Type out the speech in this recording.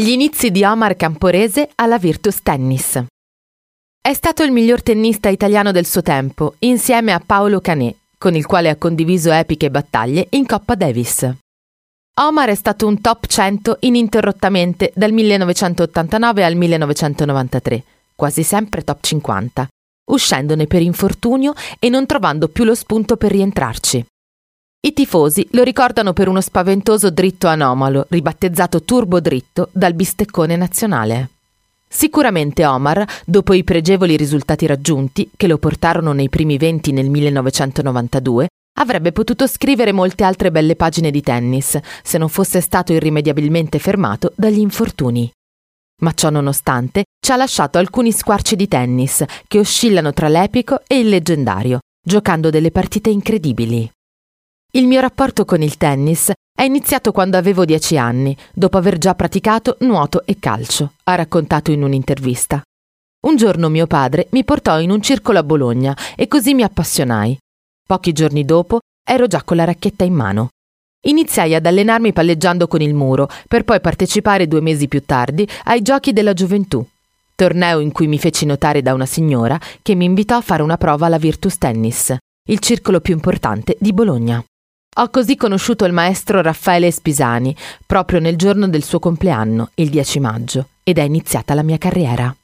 Gli inizi di Omar Camporese alla Virtus Tennis. È stato il miglior tennista italiano del suo tempo, insieme a Paolo Canè, con il quale ha condiviso epiche battaglie in Coppa Davis. Omar è stato un top 100 ininterrottamente dal 1989 al 1993, quasi sempre top 50, uscendone per infortunio e non trovando più lo spunto per rientrarci. I tifosi lo ricordano per uno spaventoso dritto anomalo, ribattezzato turbo dritto dal bisteccone nazionale. Sicuramente Omar, dopo i pregevoli risultati raggiunti, che lo portarono nei primi venti nel 1992, avrebbe potuto scrivere molte altre belle pagine di tennis, se non fosse stato irrimediabilmente fermato dagli infortuni. Ma ciò nonostante ci ha lasciato alcuni squarci di tennis che oscillano tra l'epico e il leggendario, giocando delle partite incredibili. Il mio rapporto con il tennis è iniziato quando avevo dieci anni, dopo aver già praticato nuoto e calcio, ha raccontato in un'intervista. Un giorno mio padre mi portò in un circolo a Bologna e così mi appassionai. Pochi giorni dopo ero già con la racchetta in mano. Iniziai ad allenarmi palleggiando con il muro, per poi partecipare due mesi più tardi ai Giochi della Gioventù, torneo in cui mi feci notare da una signora che mi invitò a fare una prova alla Virtus Tennis, il circolo più importante di Bologna. Ho così conosciuto il maestro Raffaele Spisani, proprio nel giorno del suo compleanno, il 10 maggio, ed è iniziata la mia carriera.